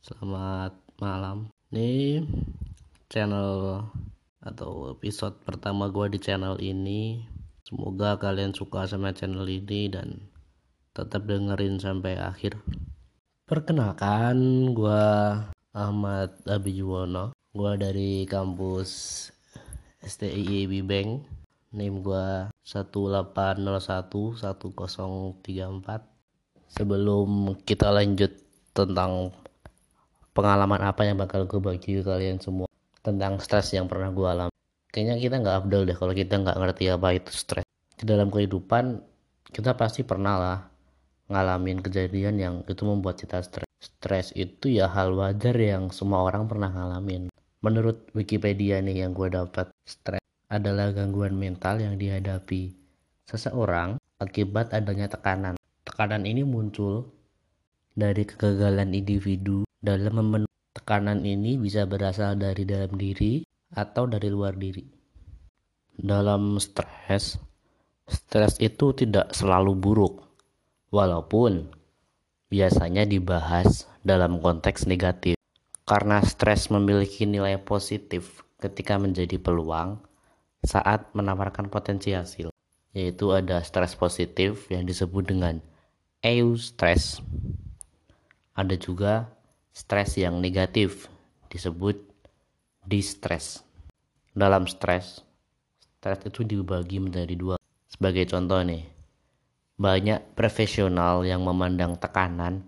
Selamat malam. Ini channel atau episode pertama gue di channel ini. Semoga kalian suka sama channel ini dan tetap dengerin sampai akhir. Perkenalkan, gue Ahmad Abijuwono. Gue dari kampus STIIB Bank. Name gue 1801 1034. Sebelum kita lanjut tentang pengalaman apa yang bakal gue bagi ke kalian semua tentang stres yang pernah gue alami. Kayaknya kita nggak abdul deh kalau kita nggak ngerti apa itu stres. Di dalam kehidupan kita pasti pernah lah ngalamin kejadian yang itu membuat kita stres. Stres itu ya hal wajar yang semua orang pernah ngalamin. Menurut Wikipedia nih yang gue dapat stres adalah gangguan mental yang dihadapi seseorang akibat adanya tekanan. Tekanan ini muncul dari kegagalan individu dalam memenuhi tekanan ini bisa berasal dari dalam diri atau dari luar diri. Dalam stres, stres itu tidak selalu buruk, walaupun biasanya dibahas dalam konteks negatif. Karena stres memiliki nilai positif ketika menjadi peluang saat menawarkan potensi hasil, yaitu ada stres positif yang disebut dengan eustress. Ada juga stres yang negatif disebut distress. Dalam stres, stres itu dibagi menjadi dua. Sebagai contoh nih, banyak profesional yang memandang tekanan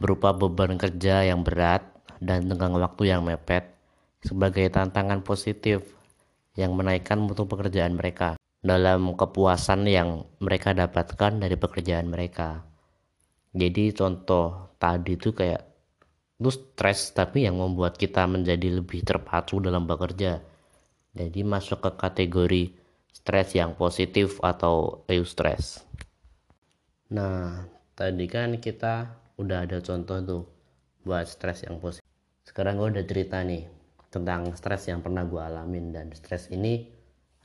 berupa beban kerja yang berat dan tenggang waktu yang mepet sebagai tantangan positif yang menaikkan mutu pekerjaan mereka dalam kepuasan yang mereka dapatkan dari pekerjaan mereka. Jadi contoh tadi itu kayak itu stres tapi yang membuat kita menjadi lebih terpacu dalam bekerja. Jadi masuk ke kategori stres yang positif atau eustress. Nah tadi kan kita udah ada contoh tuh buat stres yang positif. Sekarang gue udah cerita nih tentang stres yang pernah gue alamin dan stres ini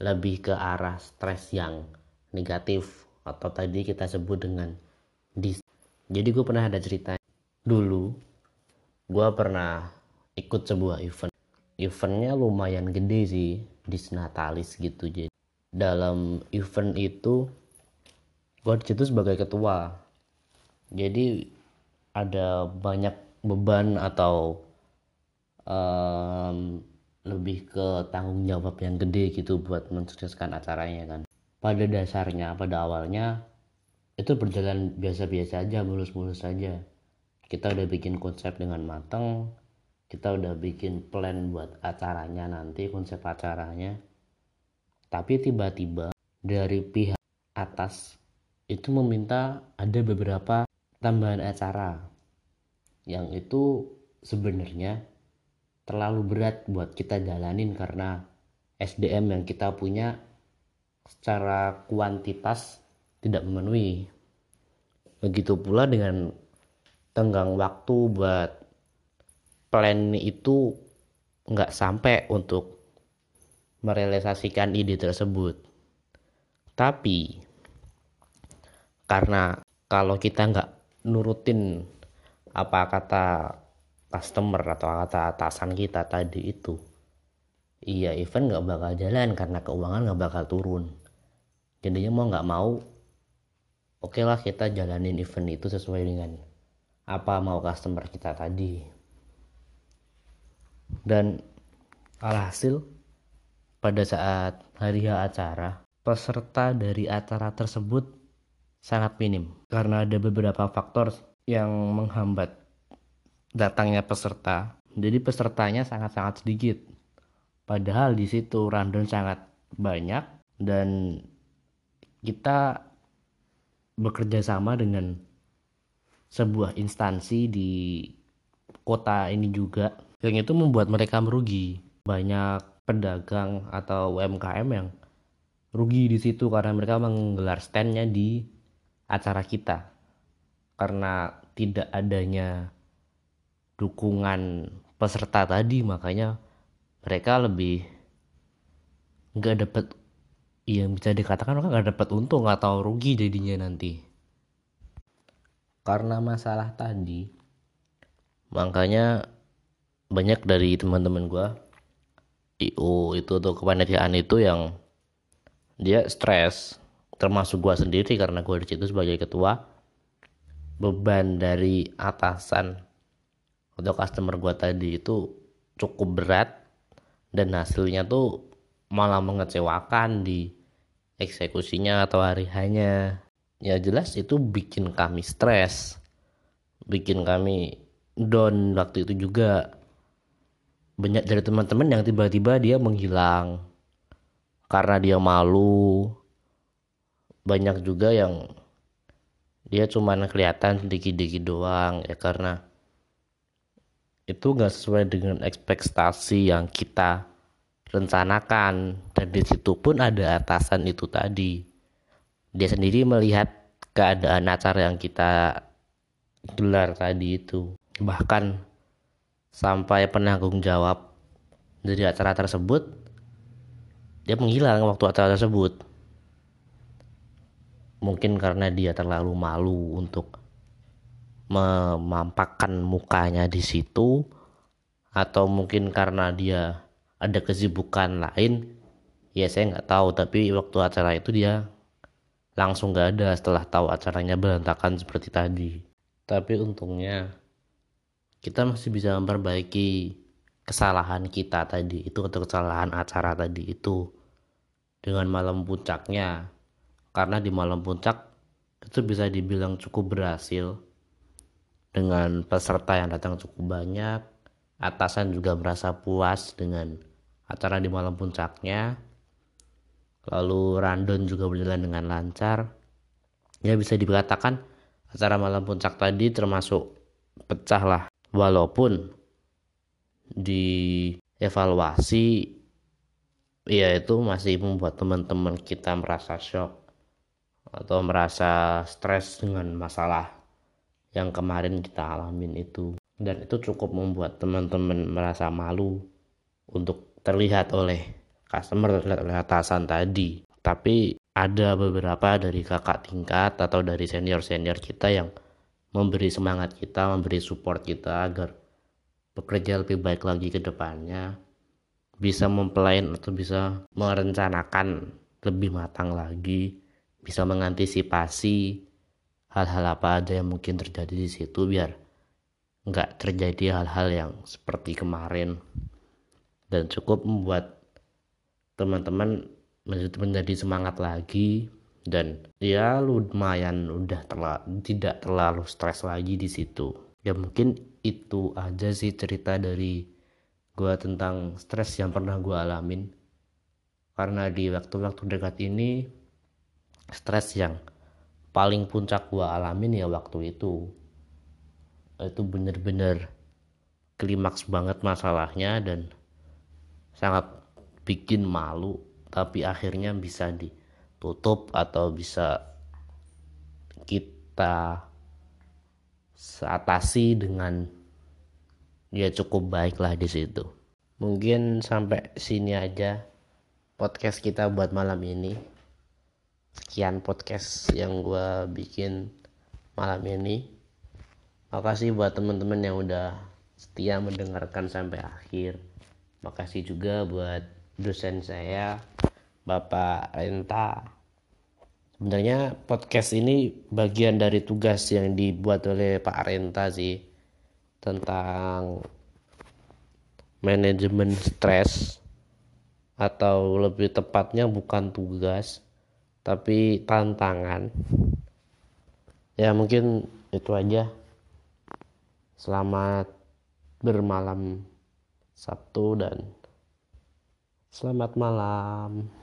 lebih ke arah stres yang negatif atau tadi kita sebut dengan dis jadi gue pernah ada cerita dulu gue pernah ikut sebuah event. Eventnya lumayan gede sih disnatalis gitu. Jadi dalam event itu gue di situ sebagai ketua. Jadi ada banyak beban atau um, lebih ke tanggung jawab yang gede gitu buat mensukseskan acaranya kan. Pada dasarnya pada awalnya itu berjalan biasa-biasa aja mulus-mulus saja kita udah bikin konsep dengan matang kita udah bikin plan buat acaranya nanti konsep acaranya. Tapi tiba-tiba dari pihak atas itu meminta ada beberapa tambahan acara yang itu sebenarnya terlalu berat buat kita jalanin karena SDM yang kita punya secara kuantitas tidak memenuhi. Begitu pula dengan tenggang waktu buat plan itu nggak sampai untuk merealisasikan ide tersebut. Tapi karena kalau kita nggak nurutin apa kata customer atau kata atasan kita tadi itu, iya event nggak bakal jalan karena keuangan nggak bakal turun. Jadinya mau nggak mau, oke okay lah kita jalanin event itu sesuai dengan apa mau customer kita tadi. Dan alhasil pada saat hari acara peserta dari acara tersebut sangat minim karena ada beberapa faktor yang menghambat datangnya peserta. Jadi pesertanya sangat-sangat sedikit. Padahal di situ random sangat banyak dan kita bekerja sama dengan sebuah instansi di kota ini juga. Yang itu membuat mereka merugi. Banyak pedagang atau UMKM yang rugi di situ karena mereka menggelar standnya di acara kita. Karena tidak adanya dukungan peserta tadi makanya mereka lebih nggak dapat yang bisa dikatakan mereka nggak dapat untung atau rugi jadinya nanti karena masalah tadi makanya banyak dari teman-teman gue IO itu atau kepanitiaan itu yang dia stres termasuk gue sendiri karena gue di situ sebagai ketua beban dari atasan atau customer gue tadi itu cukup berat dan hasilnya tuh malah mengecewakan di eksekusinya atau hari hanya ya jelas itu bikin kami stres. Bikin kami down waktu itu juga. Banyak dari teman-teman yang tiba-tiba dia menghilang. Karena dia malu. Banyak juga yang dia cuma kelihatan sedikit-sedikit doang ya karena itu nggak sesuai dengan ekspektasi yang kita rencanakan. Dan di situ pun ada atasan itu tadi dia sendiri melihat keadaan acara yang kita gelar tadi itu. Bahkan sampai penanggung jawab dari acara tersebut dia menghilang waktu acara tersebut. Mungkin karena dia terlalu malu untuk memampakkan mukanya di situ atau mungkin karena dia ada kesibukan lain ya saya nggak tahu. Tapi waktu acara itu dia langsung nggak ada setelah tahu acaranya berantakan seperti tadi. Tapi untungnya kita masih bisa memperbaiki kesalahan kita tadi. Itu atau kesalahan acara tadi itu. Dengan malam puncaknya. Karena di malam puncak itu bisa dibilang cukup berhasil. Dengan peserta yang datang cukup banyak. Atasan juga merasa puas dengan acara di malam puncaknya lalu random juga berjalan dengan lancar. Ya bisa dikatakan acara malam puncak tadi termasuk pecah lah. Walaupun di evaluasi ya itu masih membuat teman-teman kita merasa shock atau merasa stres dengan masalah yang kemarin kita alamin itu. Dan itu cukup membuat teman-teman merasa malu untuk terlihat oleh customer oleh atasan tadi. Tapi ada beberapa dari kakak tingkat atau dari senior-senior kita yang memberi semangat kita memberi support kita agar bekerja lebih baik lagi ke depannya bisa memplan atau bisa merencanakan lebih matang lagi, bisa mengantisipasi hal-hal apa aja yang mungkin terjadi di situ biar nggak terjadi hal-hal yang seperti kemarin. Dan cukup membuat teman-teman menjadi semangat lagi. Dan ya lumayan udah terlalu, tidak terlalu stres lagi di situ. Ya mungkin itu aja sih cerita dari gue tentang stres yang pernah gue alamin. Karena di waktu-waktu dekat ini stres yang paling puncak gue alamin ya waktu itu. Itu bener-bener klimaks banget masalahnya dan sangat bikin malu tapi akhirnya bisa ditutup atau bisa kita atasi dengan ya cukup baik lah di situ. Mungkin sampai sini aja podcast kita buat malam ini. Sekian podcast yang gue bikin malam ini. Makasih buat teman-teman yang udah setia mendengarkan sampai akhir. Makasih juga buat dosen saya Bapak Renta. Sebenarnya podcast ini bagian dari tugas yang dibuat oleh Pak Renta sih tentang manajemen stres atau lebih tepatnya bukan tugas tapi tantangan. Ya mungkin itu aja. Selamat bermalam Sabtu dan selamat malam